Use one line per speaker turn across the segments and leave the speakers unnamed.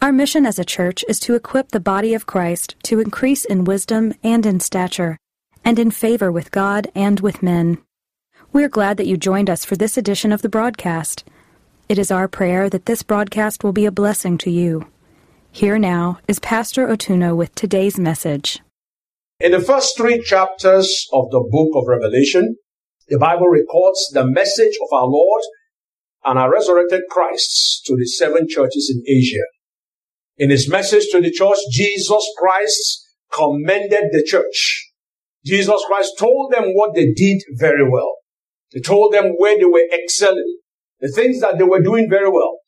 Our mission as a church is to equip the body of Christ to increase in wisdom and in stature, and in favor with God and with men. We're glad that you joined us for this edition of the broadcast. It is our prayer that this broadcast will be a blessing to you. Here now is Pastor Otuno with today's message.
In the first three chapters of the book of Revelation, the Bible records the message of our Lord and our resurrected Christ to the seven churches in Asia. In his message to the church, Jesus Christ commended the church. Jesus Christ told them what they did very well. He told them where they were excelling, the things that they were doing very well.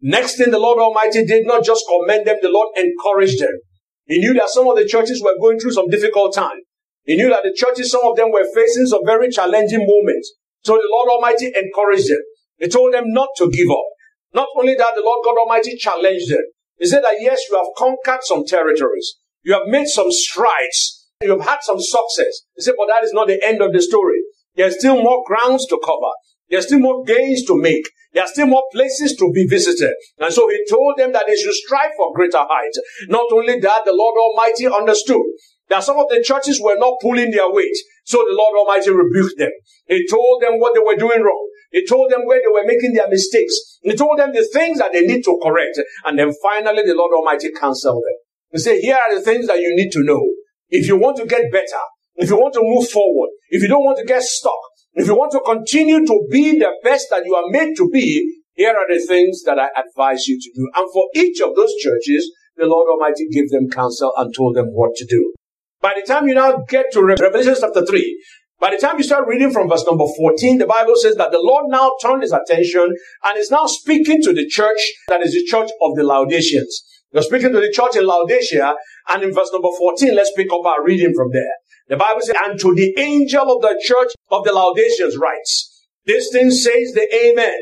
Next thing the Lord Almighty did not just commend them, the Lord encouraged them. He knew that some of the churches were going through some difficult time. He knew that the churches, some of them were facing some very challenging moments. So the Lord Almighty encouraged them. He told them not to give up. Not only that, the Lord God Almighty challenged them. He said that yes, you have conquered some territories. You have made some strides. You have had some success. He said, but that is not the end of the story. There's still more grounds to cover. There's still more gains to make. There are still more places to be visited. And so he told them that they should strive for greater heights. Not only that, the Lord Almighty understood that some of the churches were not pulling their weight. So the Lord Almighty rebuked them. He told them what they were doing wrong. He told them where they were making their mistakes. He told them the things that they need to correct. And then finally the Lord Almighty counseled them. He said, here are the things that you need to know. If you want to get better, if you want to move forward, if you don't want to get stuck, if you want to continue to be the best that you are made to be, here are the things that I advise you to do. And for each of those churches, the Lord Almighty gave them counsel and told them what to do. By the time you now get to Revelation chapter 3, by the time you start reading from verse number 14, the Bible says that the Lord now turned his attention and is now speaking to the church that is the church of the Laodiceans. You're speaking to the church in Laodicea, and in verse number 14, let's pick up our reading from there. The Bible says, and to the angel of the church of the Laodiceans writes, this thing says the Amen,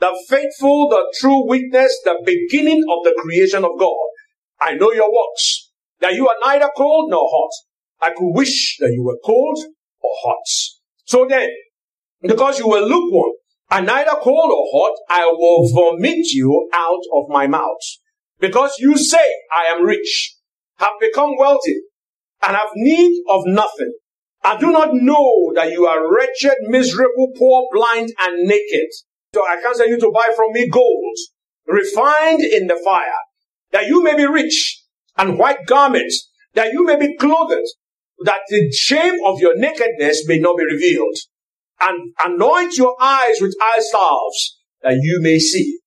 the faithful, the true witness, the beginning of the creation of God. I know your works, that you are neither cold nor hot. I could wish that you were cold or hot. So then, because you were lukewarm and neither cold or hot, I will vomit you out of my mouth. Because you say, I am rich, have become wealthy, and have need of nothing. I do not know that you are wretched, miserable, poor, blind, and naked. So I counsel you to buy from me gold, refined in the fire, that you may be rich, and white garments, that you may be clothed, that the shame of your nakedness may not be revealed. And anoint your eyes with eye salves, that you may see.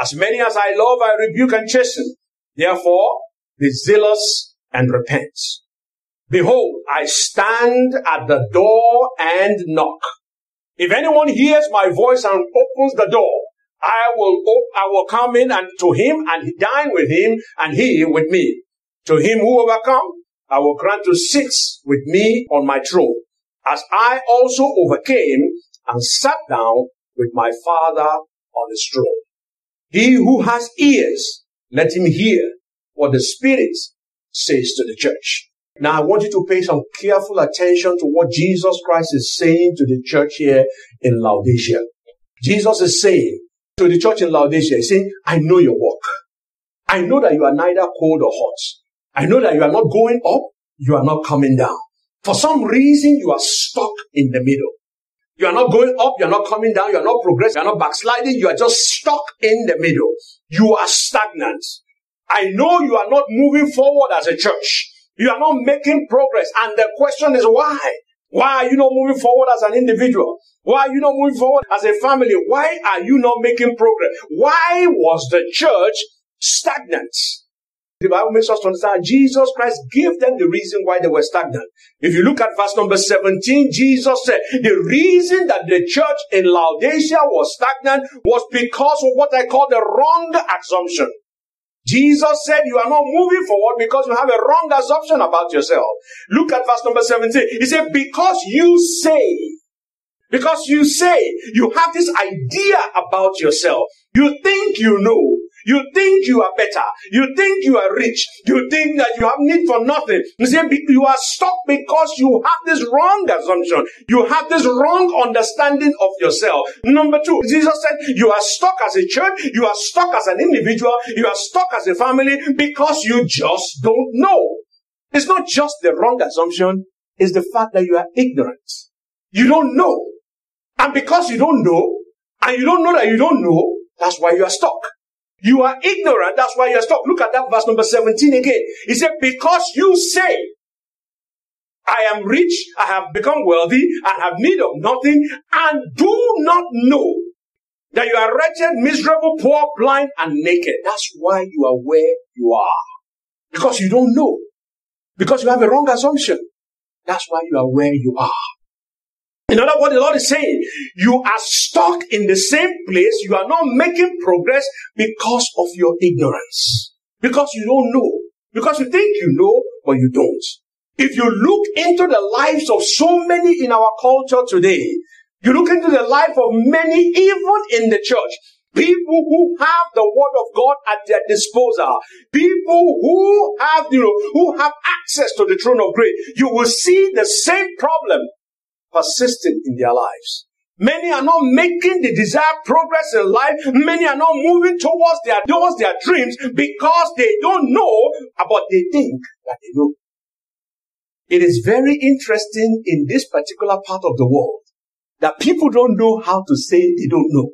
As many as I love, I rebuke and chasten. Therefore, be zealous and repent. Behold, I stand at the door and knock. If anyone hears my voice and opens the door, I will, op- I will come in and to him and dine with him and he with me. To him who overcome, I will grant to sit with me on my throne, as I also overcame and sat down with my Father on his throne. He who has ears, let him hear what the Spirit says to the church. Now I want you to pay some careful attention to what Jesus Christ is saying to the church here in Laodicea. Jesus is saying to the church in Laodicea, he's saying, I know your work. I know that you are neither cold or hot. I know that you are not going up, you are not coming down. For some reason, you are stuck in the middle. You are not going up, you are not coming down, you are not progressing, you are not backsliding, you are just stuck in the middle. You are stagnant. I know you are not moving forward as a church. You are not making progress. And the question is why? Why are you not moving forward as an individual? Why are you not moving forward as a family? Why are you not making progress? Why was the church stagnant? The Bible makes us understand Jesus Christ gave them the reason why they were stagnant. If you look at verse number 17, Jesus said, the reason that the church in Laodicea was stagnant was because of what I call the wrong assumption. Jesus said you are not moving forward because you have a wrong assumption about yourself. Look at verse number 17. He said, because you say, because you say you have this idea about yourself. You think you know. You think you are better. You think you are rich. You think that you have need for nothing. You see, you are stuck because you have this wrong assumption. You have this wrong understanding of yourself. Number two, Jesus said you are stuck as a church. You are stuck as an individual. You are stuck as a family because you just don't know. It's not just the wrong assumption. It's the fact that you are ignorant. You don't know. And because you don't know, and you don't know that you don't know, that's why you are stuck. You are ignorant. That's why you're stuck. Look at that verse number 17 again. He said, because you say, I am rich, I have become wealthy, and have need of nothing, and do not know that you are wretched, miserable, poor, blind, and naked. That's why you are where you are. Because you don't know. Because you have a wrong assumption. That's why you are where you are. In other words, the Lord is saying, you are stuck in the same place. You are not making progress because of your ignorance. Because you don't know. Because you think you know, but you don't. If you look into the lives of so many in our culture today, you look into the life of many, even in the church, people who have the word of God at their disposal, people who have, you know, who have access to the throne of grace, you will see the same problem persisting in their lives. Many are not making the desired progress in life. Many are not moving towards their, towards their dreams because they don't know about they think that they know. It is very interesting in this particular part of the world that people don't know how to say they don't know.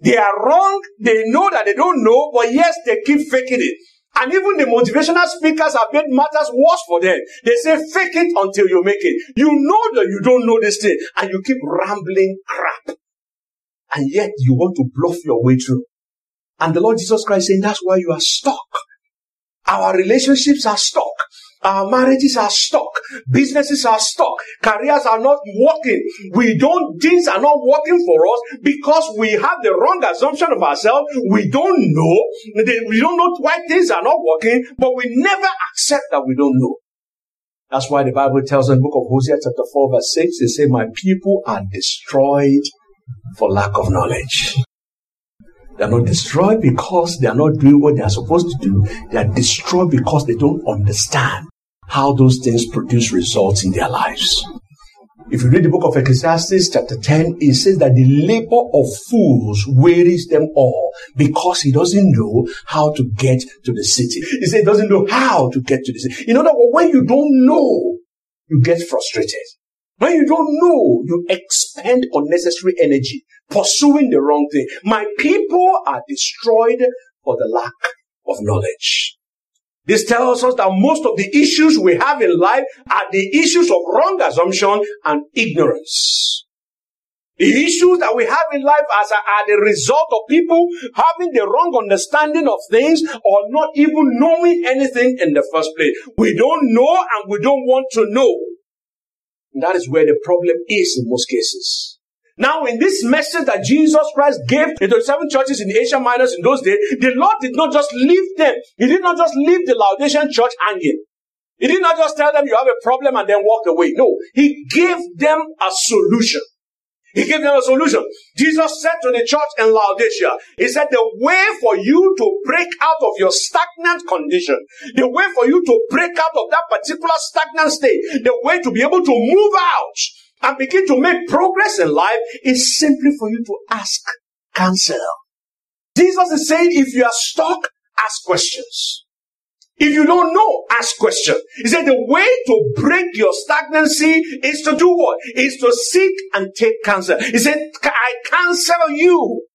They are wrong. They know that they don't know, but yes, they keep faking it. And even the motivational speakers have made matters worse for them. They say, fake it until you make it. You know that you don't know this thing and you keep rambling crap. And yet you want to bluff your way through. And the Lord Jesus Christ saying, that's why you are stuck. Our relationships are stuck. Our marriages are stuck. Businesses are stuck. Careers are not working. We don't, things are not working for us because we have the wrong assumption of ourselves. We don't know. We don't know why things are not working, but we never accept that we don't know. That's why the Bible tells in the book of Hosea chapter 4 verse 6, they say, my people are destroyed for lack of knowledge. They are not destroyed because they are not doing what they are supposed to do. They are destroyed because they don't understand how those things produce results in their lives. If you read the book of Ecclesiastes, chapter 10, it says that the labor of fools wearies them all because he doesn't know how to get to the city. He says he doesn't know how to get to the city. In other words, when you don't know, you get frustrated. When you don't know, you expend unnecessary energy pursuing the wrong thing. My people are destroyed for the lack of knowledge. This tells us that most of the issues we have in life are the issues of wrong assumption and ignorance. The issues that we have in life as are the result of people having the wrong understanding of things or not even knowing anything in the first place. We don't know and we don't want to know. And that is where the problem is in most cases. Now, in this message that Jesus Christ gave to the seven churches in Asia Minor in those days, the Lord did not just leave them. He did not just leave the Laodicean church hanging. He did not just tell them you have a problem and then walk away. No, He gave them a solution. He gave them a solution. Jesus said to the church in Laodicea, He said, the way for you to break out of your stagnant condition, the way for you to break out of that particular stagnant state, the way to be able to move out and begin to make progress in life is simply for you to ask counsel. Jesus is saying if you are stuck, ask questions. If you don't know, ask questions. He said the way to break your stagnancy is to do what? Is to seek and take counsel. He said, I counsel you.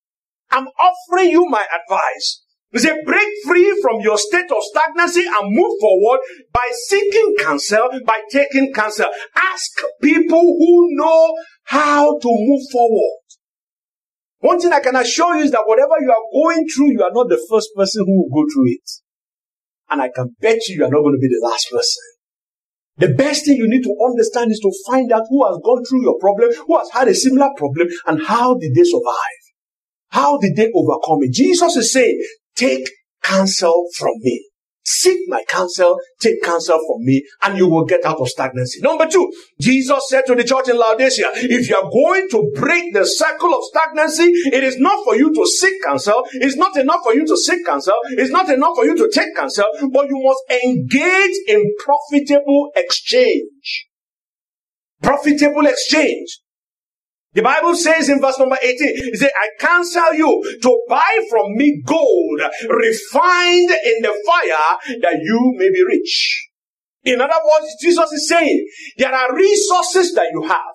I'm offering you my advice. He said, break free from your state of stagnancy and move forward by seeking counsel, by taking counsel. Ask people who know how to move forward. One thing I can assure you is that whatever you are going through, you are not the first person who will go through it. And I can bet you you are not going to be the last person. The best thing you need to understand is to find out who has gone through your problem, who has had a similar problem, and how did they survive? How did they overcome it? Jesus is saying, Take counsel from me. Seek my counsel, take counsel from me, and you will get out of stagnancy. Number two, Jesus said to the church in Laodicea, if you are going to break the cycle of stagnancy, it is not for you to seek counsel, it's not enough for you to seek counsel, it's not enough for you to take counsel, but you must engage in profitable exchange. Profitable exchange. The Bible says in verse number 18, it says, I counsel you to buy from me gold refined in the fire that you may be rich. In other words, Jesus is saying, there are resources that you have.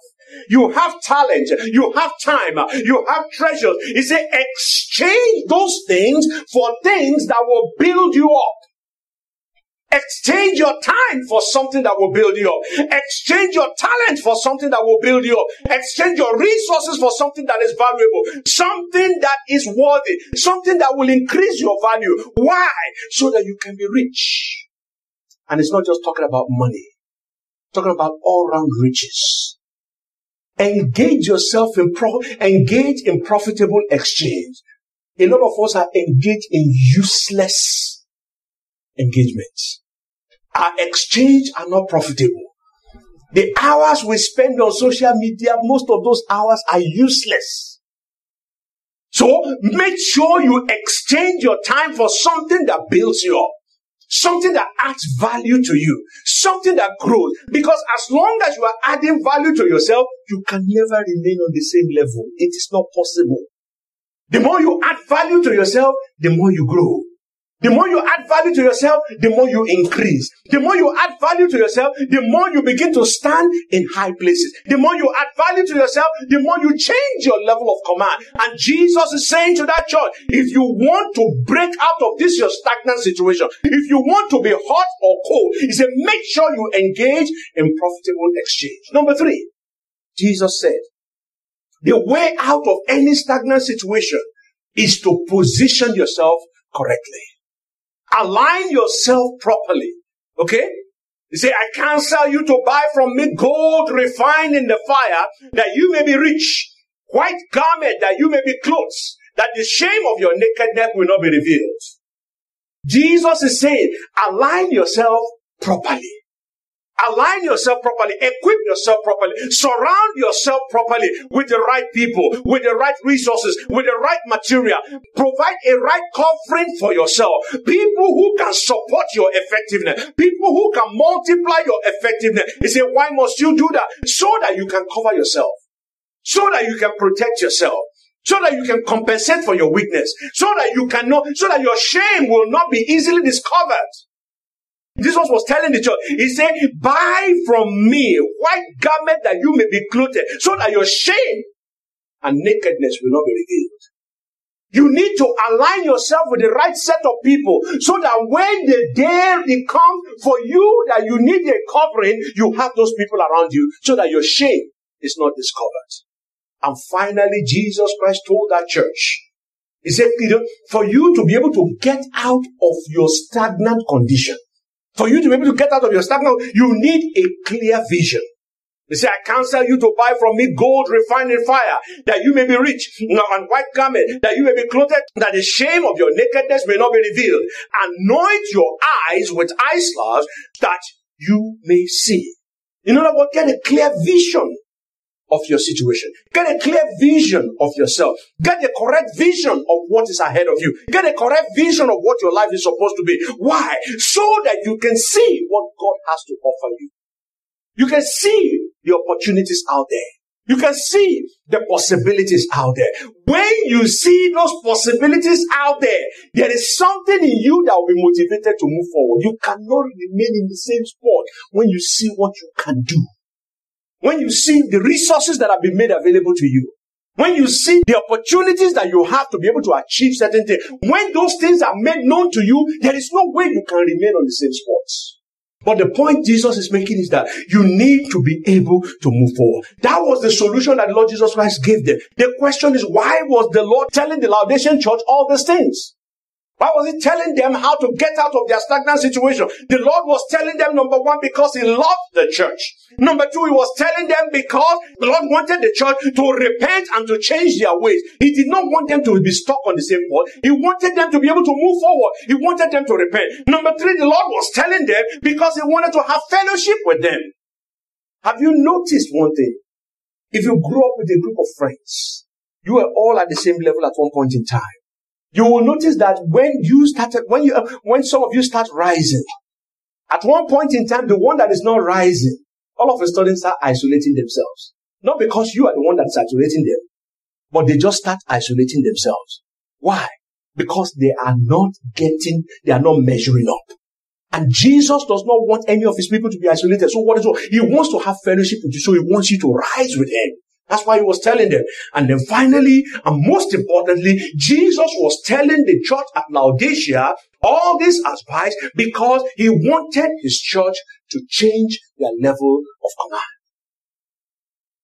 You have talent, you have time, you have treasures. He said, exchange those things for things that will build you up. Exchange your time for something that will build you up. Exchange your talent for something that will build you up. Exchange your resources for something that is valuable. Something that is worthy. Something that will increase your value. Why? So that you can be rich. And it's not just talking about money. talking about all round riches. Engage yourself in pro- engage in profitable exchange. A lot of us are engaged in useless engagements. Our exchange are not profitable. The hours we spend on social media, most of those hours are useless. So make sure you exchange your time for something that builds you up. Something that adds value to you. Something that grows. Because as long as you are adding value to yourself, you can never remain on the same level. It is not possible. The more you add value to yourself, the more you grow. The more you add value to yourself, the more you increase. The more you add value to yourself, the more you begin to stand in high places. The more you add value to yourself, the more you change your level of command. And Jesus is saying to that church, if you want to break out of this your stagnant situation, if you want to be hot or cold, he said, make sure you engage in profitable exchange. Number three, Jesus said, the way out of any stagnant situation is to position yourself correctly. Align yourself properly. Okay? He say, I counsel you to buy from me gold refined in the fire that you may be rich, white garment that you may be clothed, that the shame of your nakedness will not be revealed. Jesus is saying, align yourself properly. Align yourself properly, equip yourself properly, surround yourself properly with the right people, with the right resources, with the right material. Provide a right covering for yourself. People who can support your effectiveness, people who can multiply your effectiveness. He said, why must you do that? So that you can cover yourself, so that you can protect yourself so that you can compensate for your weakness, so that you cannot, so that your shame will not be easily discovered. Jesus was telling the church, He said, Buy from me white garment that you may be clothed, so that your shame and nakedness will not be revealed. You need to align yourself with the right set of people so that when the day comes for you that you need a covering, you have those people around you so that your shame is not discovered. And finally, Jesus Christ told that church, He said, Peter, for you to be able to get out of your stagnant condition, for you to be able to get out of your stagnant, you need a clear vision. They say, I counsel you to buy from me gold refined in fire, that you may be rich, and white garment, that you may be clothed, that the shame of your nakedness may not be revealed. Anoint your eyes with eye salves, that you may see. In other words, get a clear vision of your situation. Get a clear vision of yourself. Get a correct vision of what is ahead of you. Get a correct vision of what your life is supposed to be. Why? So that you can see what God has to offer you. You can see the opportunities out there. You can see the possibilities out there. When you see those possibilities out there, there is something in you that will be motivated to move forward. You cannot remain in the same spot when you see what you can do. When you see the resources that have been made available to you, when you see the opportunities that you have to be able to achieve certain things, when those things are made known to you, there is no way you can remain on the same spots. But the point Jesus is making is that you need to be able to move forward. That was the solution that Lord Jesus Christ gave them. The question is, why was the Lord telling the Laodicean church all these things? Why was he telling them how to get out of their stagnant situation? The Lord was telling them, number one, because he loved the church. Number two, he was telling them because the Lord wanted the church to repent and to change their ways. He did not want them to be stuck on the same spot. He wanted them to be able to move forward. He wanted them to repent. Number three, the Lord was telling them because he wanted to have fellowship with them. Have you noticed one thing? If you grew up with a group of friends, you were all at the same level at one point in time you will notice that when you started, when you, when some of you start rising, at one point in time, the one that is not rising, all of a sudden start isolating themselves. Not because you are the one that is isolating them, but they just start isolating themselves. Why? Because they are not getting, they are not measuring up. And Jesus does not want any of his people to be isolated. So what is it? He wants to have fellowship with you. So he wants you to rise with him. That's why he was telling them. And then finally, and most importantly, Jesus was telling the church at Laodicea all this advice because he wanted his church to change their level of command.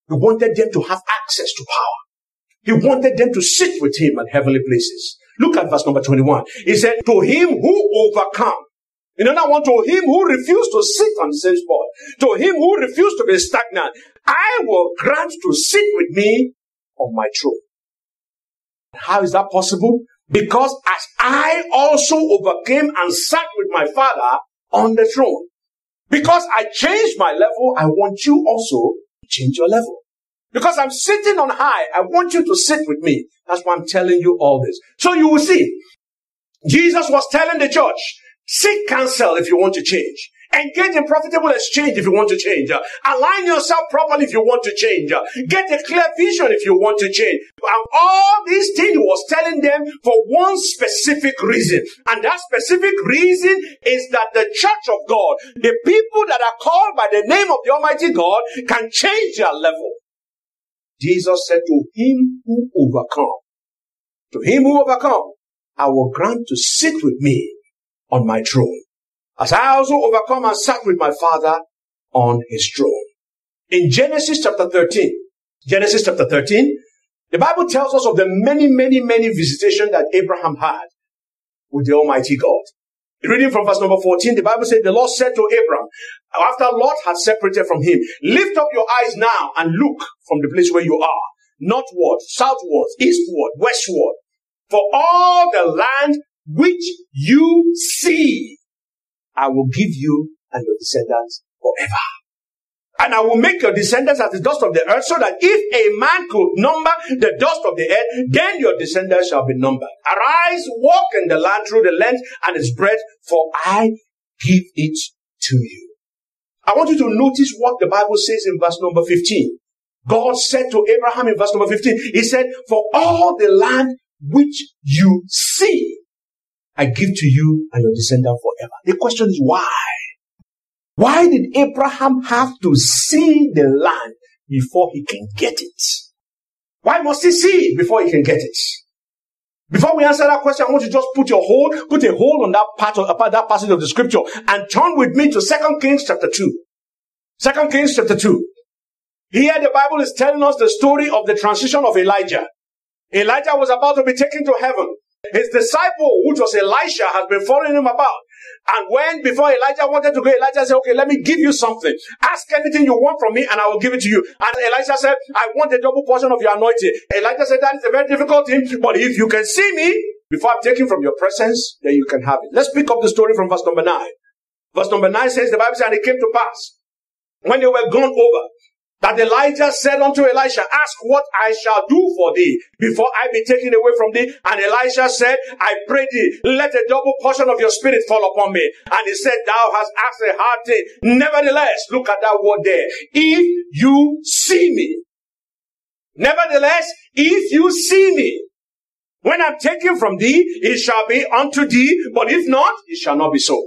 He wanted them to have access to power. He wanted them to sit with him at heavenly places. Look at verse number 21. He said, to him who overcome in other words, to him who refused to sit on the same spot, to him who refused to be stagnant, I will grant to sit with me on my throne. How is that possible? Because as I also overcame and sat with my father on the throne. Because I changed my level, I want you also to change your level. Because I'm sitting on high, I want you to sit with me. That's why I'm telling you all this. So you will see, Jesus was telling the church, Seek counsel if you want to change. Engage in profitable exchange if you want to change. Align yourself properly if you want to change. Get a clear vision if you want to change. And all these things was telling them for one specific reason. And that specific reason is that the church of God, the people that are called by the name of the Almighty God, can change their level. Jesus said to him who overcome, to him who overcome, I will grant to sit with me on my throne, as I also overcome and sat with my father on his throne. In Genesis chapter 13, Genesis chapter 13, the Bible tells us of the many, many, many visitations that Abraham had with the Almighty God. Reading from verse number 14, the Bible said, the Lord said to Abraham, after Lot had separated from him, lift up your eyes now and look from the place where you are, northward, southward, eastward, westward, for all the land which you see, I will give you and your descendants forever. And I will make your descendants as the dust of the earth, so that if a man could number the dust of the earth, then your descendants shall be numbered. Arise, walk in the land through the length and its breadth, for I give it to you. I want you to notice what the Bible says in verse number 15. God said to Abraham in verse number 15, He said, For all the land which you see, I give to you and your descendant forever. The question is why? Why did Abraham have to see the land before he can get it? Why must he see it before he can get it? Before we answer that question, I want you to just put your hold, put a hold on that part of that passage of the scripture and turn with me to 2 Kings chapter 2. 2 Kings chapter 2. Here the Bible is telling us the story of the transition of Elijah. Elijah was about to be taken to heaven. His disciple, which was Elisha, has been following him about. And when before Elijah wanted to go, Elijah said, okay, let me give you something. Ask anything you want from me and I will give it to you. And Elijah said, I want a double portion of your anointing. Elijah said, that is a very difficult thing, but if you can see me before I'm taken from your presence, then you can have it. Let's pick up the story from verse number nine. Verse number nine says, the Bible says, and it came to pass when they were gone over that Elijah said unto Elisha, ask what I shall do for thee before I be taken away from thee. And Elisha said, I pray thee, let a double portion of your spirit fall upon me. And he said, thou hast asked a hard thing. Nevertheless, look at that word there. If you see me. Nevertheless, if you see me, when I'm taken from thee, it shall be unto thee, but if not, it shall not be so.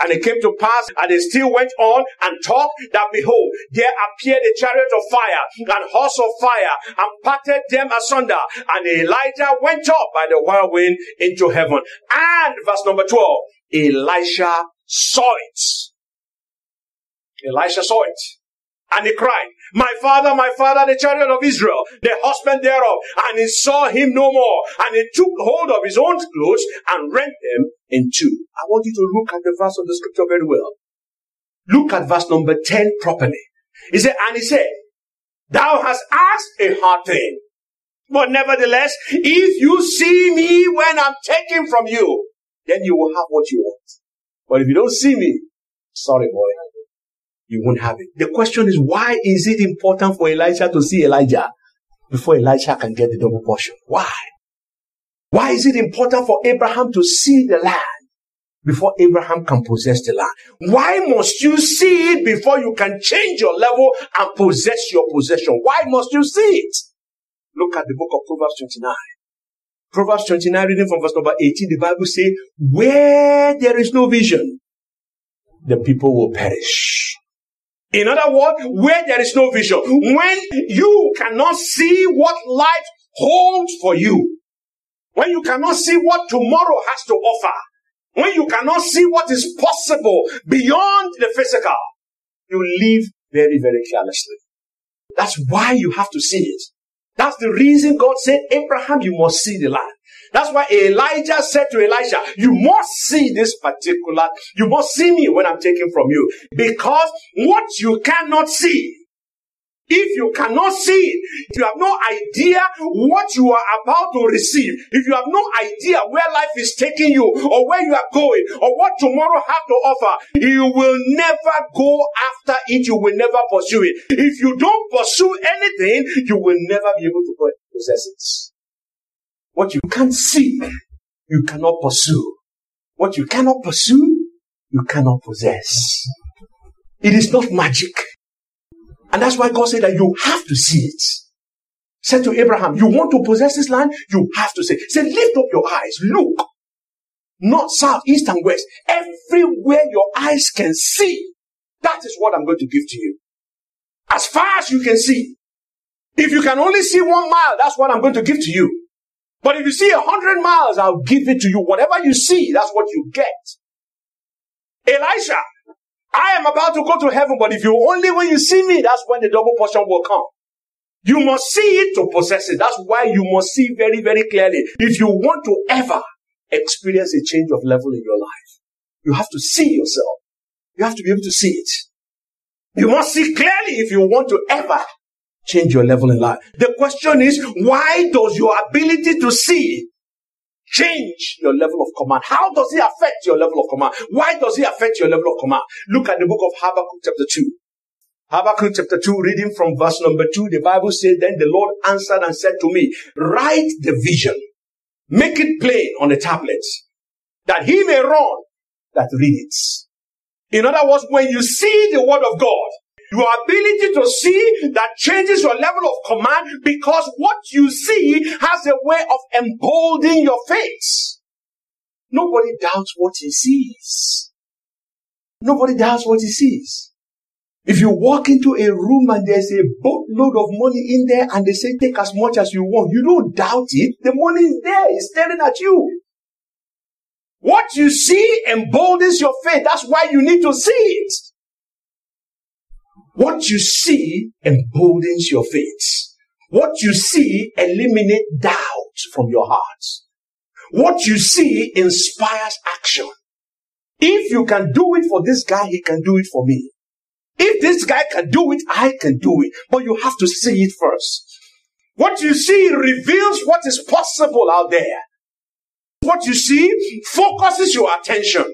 And it came to pass, and they still went on and talked that behold, there appeared a chariot of fire and horse of fire and parted them asunder. And Elijah went up by the whirlwind into heaven. And verse number 12, Elisha saw it. Elisha saw it. And he cried, My father, my father, the chariot of Israel, the husband thereof. And he saw him no more. And he took hold of his own clothes and rent them in two. I want you to look at the verse of the scripture very well. Look at verse number 10 properly. He said, and he said, Thou hast asked a hard thing. But nevertheless, if you see me when I'm taken from you, then you will have what you want. But if you don't see me, sorry boy, you won't have it. The question is, why is it important for Elisha to see Elijah before Elisha can get the double portion? Why? Why is it important for Abraham to see the land before Abraham can possess the land? Why must you see it before you can change your level and possess your possession? Why must you see it? Look at the book of Proverbs 29. Proverbs 29, reading from verse number 18, the Bible says, where there is no vision, the people will perish. In other words, where there is no vision, when you cannot see what life holds for you, when you cannot see what tomorrow has to offer, when you cannot see what is possible beyond the physical, you live very, very carelessly. That's why you have to see it. That's the reason God said, Abraham, you must see the land. That's why Elijah said to Elisha, you must see this particular, you must see me when I'm taken from you. Because what you cannot see, if you cannot see it, if you have no idea what you are about to receive, if you have no idea where life is taking you or where you are going or what tomorrow has to offer, you will never go after it. You will never pursue it. If you don't pursue anything, you will never be able to possess it. What you can't see, you cannot pursue. What you cannot pursue, you cannot possess. It is not magic. And that's why God said that you have to see it. Said to Abraham, you want to possess this land? You have to see. Said, lift up your eyes, look. North, south, east, and west. Everywhere your eyes can see. That is what I'm going to give to you. As far as you can see. If you can only see one mile, that's what I'm going to give to you. But if you see a hundred miles, I'll give it to you. Whatever you see, that's what you get. Elisha, I am about to go to heaven, but if you only when you see me, that's when the double portion will come. You must see it to possess it. That's why you must see very, very clearly. If you want to ever experience a change of level in your life, you have to see yourself. You have to be able to see it. You must see clearly if you want to ever change your level in life. The question is, why does your ability to see change your level of command? How does it affect your level of command? Why does it affect your level of command? Look at the book of Habakkuk chapter 2. Habakkuk chapter 2, reading from verse number 2, the Bible says, Then the Lord answered and said to me, Write the vision, make it plain on the tablets, that he may run that read it. In other words, when you see the word of God, your ability to see that changes your level of command because what you see has a way of emboldening your faith. Nobody doubts what he sees. Nobody doubts what he sees. If you walk into a room and there's a boatload of money in there and they say take as much as you want, you don't doubt it. The money is there. It's staring at you. What you see emboldens your faith. That's why you need to see it. What you see emboldens your faith. What you see eliminate doubt from your heart. What you see inspires action. If you can do it for this guy, he can do it for me. If this guy can do it, I can do it. But you have to see it first. What you see reveals what is possible out there. What you see focuses your attention.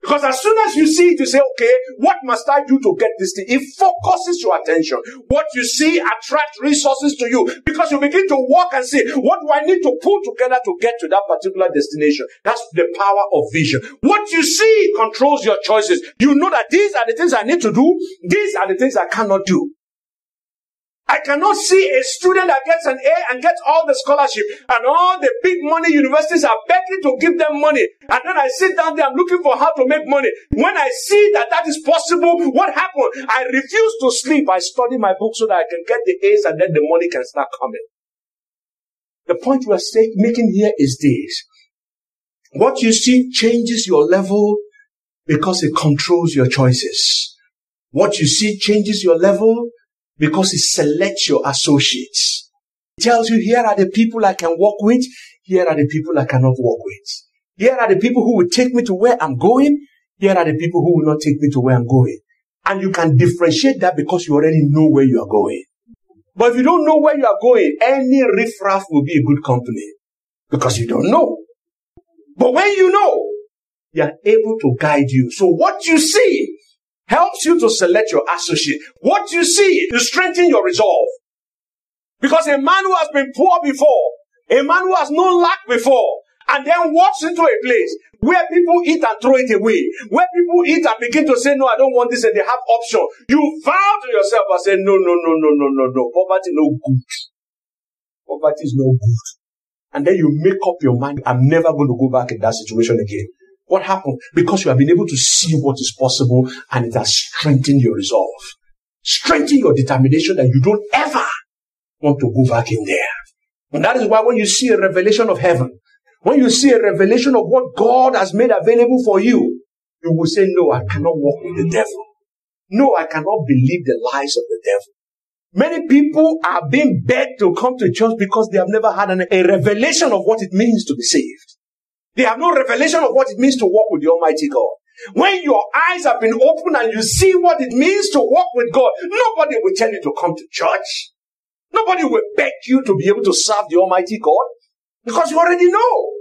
Because as soon as you see it, you say, okay, what must I do to get this thing? It focuses your attention. What you see attracts resources to you because you begin to walk and say, what do I need to pull together to get to that particular destination? That's the power of vision. What you see controls your choices. You know that these are the things I need to do. These are the things I cannot do. I cannot see a student that gets an A and gets all the scholarship and all the big money universities are begging to give them money. And then I sit down there, I'm looking for how to make money. When I see that that is possible, what happened? I refuse to sleep. I study my book so that I can get the A's and then the money can start coming. The point we're making here is this. What you see changes your level because it controls your choices. What you see changes your level because it selects your associates. It tells you here are the people I can work with. Here are the people I cannot work with. Here are the people who will take me to where I'm going. Here are the people who will not take me to where I'm going. And you can differentiate that because you already know where you are going. But if you don't know where you are going, any riffraff will be a good company because you don't know. But when you know, they are able to guide you. So what you see helps you to select your associate. What you see to strengthen your resolve. Because a man who has been poor before, a man who has no lack before, and then walks into a place where people eat and throw it away, where people eat and begin to say, no, I don't want this, and they have option. You vow to yourself and say, no, no, no, no, no, no, no. Poverty no good. Poverty is no good. And then you make up your mind, I'm never going to go back in that situation again. What happened? Because you have been able to see what is possible and it has strengthened your resolve. Strengthen your determination that you don't ever want to go back in there. And that is why when you see a revelation of heaven, when you see a revelation of what God has made available for you, you will say, no, I cannot walk with the devil. No, I cannot believe the lies of the devil. Many people are being begged to come to church because they have never had an, a revelation of what it means to be saved. They have no revelation of what it means to walk with the Almighty God. When your eyes have been opened and you see what it means to walk with God, nobody will tell you to come to church. Nobody will beg you to be able to serve the Almighty God because you already know.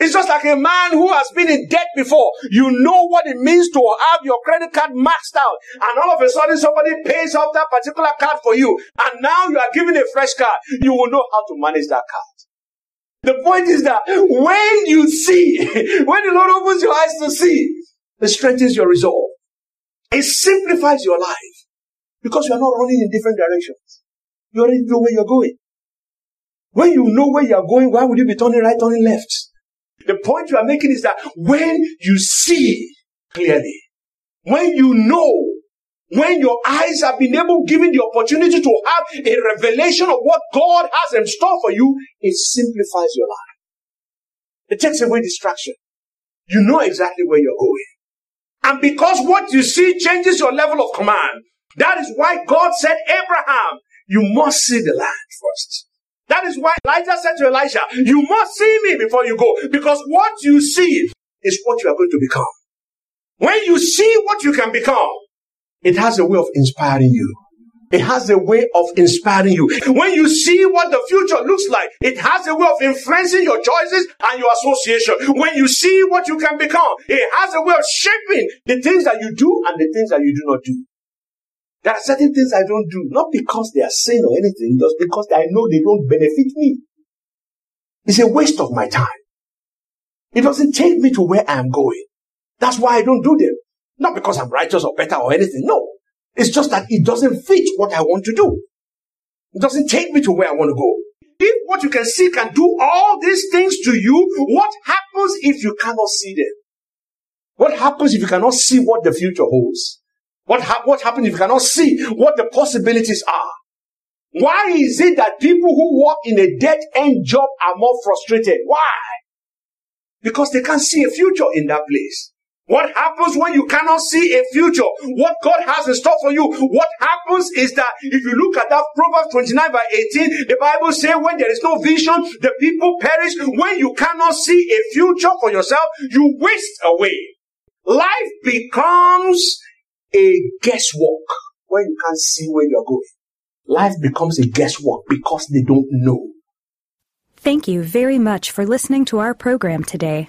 It's just like a man who has been in debt before. You know what it means to have your credit card maxed out. And all of a sudden somebody pays off that particular card for you. And now you are given a fresh card. You will know how to manage that card. The point is that when you see, when the Lord opens your eyes to see, it strengthens your resolve. It simplifies your life. Because you are not running in different directions. You already know where you're going. When you know where you're going, why would you be turning right, turning left? The point you are making is that when you see clearly, when you know, when your eyes have been able, given the opportunity to have a revelation of what God has in store for you, it simplifies your life. It takes away distraction. You know exactly where you're going. And because what you see changes your level of command, that is why God said, Abraham, you must see the land first. That is why Elijah said to Elisha, you must see me before you go. Because what you see is what you are going to become. When you see what you can become, it has a way of inspiring you. It has a way of inspiring you. When you see what the future looks like, it has a way of influencing your choices and your association. When you see what you can become, it has a way of shaping the things that you do and the things that you do not do. There are certain things I don't do, not because they are sin or anything, just because I know they don't benefit me. It's a waste of my time. It doesn't take me to where I am going. That's why I don't do them. Not because I'm righteous or better or anything. No. It's just that it doesn't fit what I want to do. It doesn't take me to where I want to go. If what you can see can do all these things to you, what happens if you cannot see them? What happens if you cannot see what the future holds? What, ha- what happens if you cannot see what the possibilities are? Why is it that people who work in a dead end job are more frustrated? Why? Because they can't see a future in that place. What happens when you cannot see a future? What God has in store for you? What happens is that if you look at that Proverbs 29 by 18, the Bible says when there is no vision, the people perish. When you cannot see a future for yourself, you waste away. Life becomes a guesswork when you can't see where you're going. Life becomes a guesswork because they don't know.
Thank you very much for listening to our program today.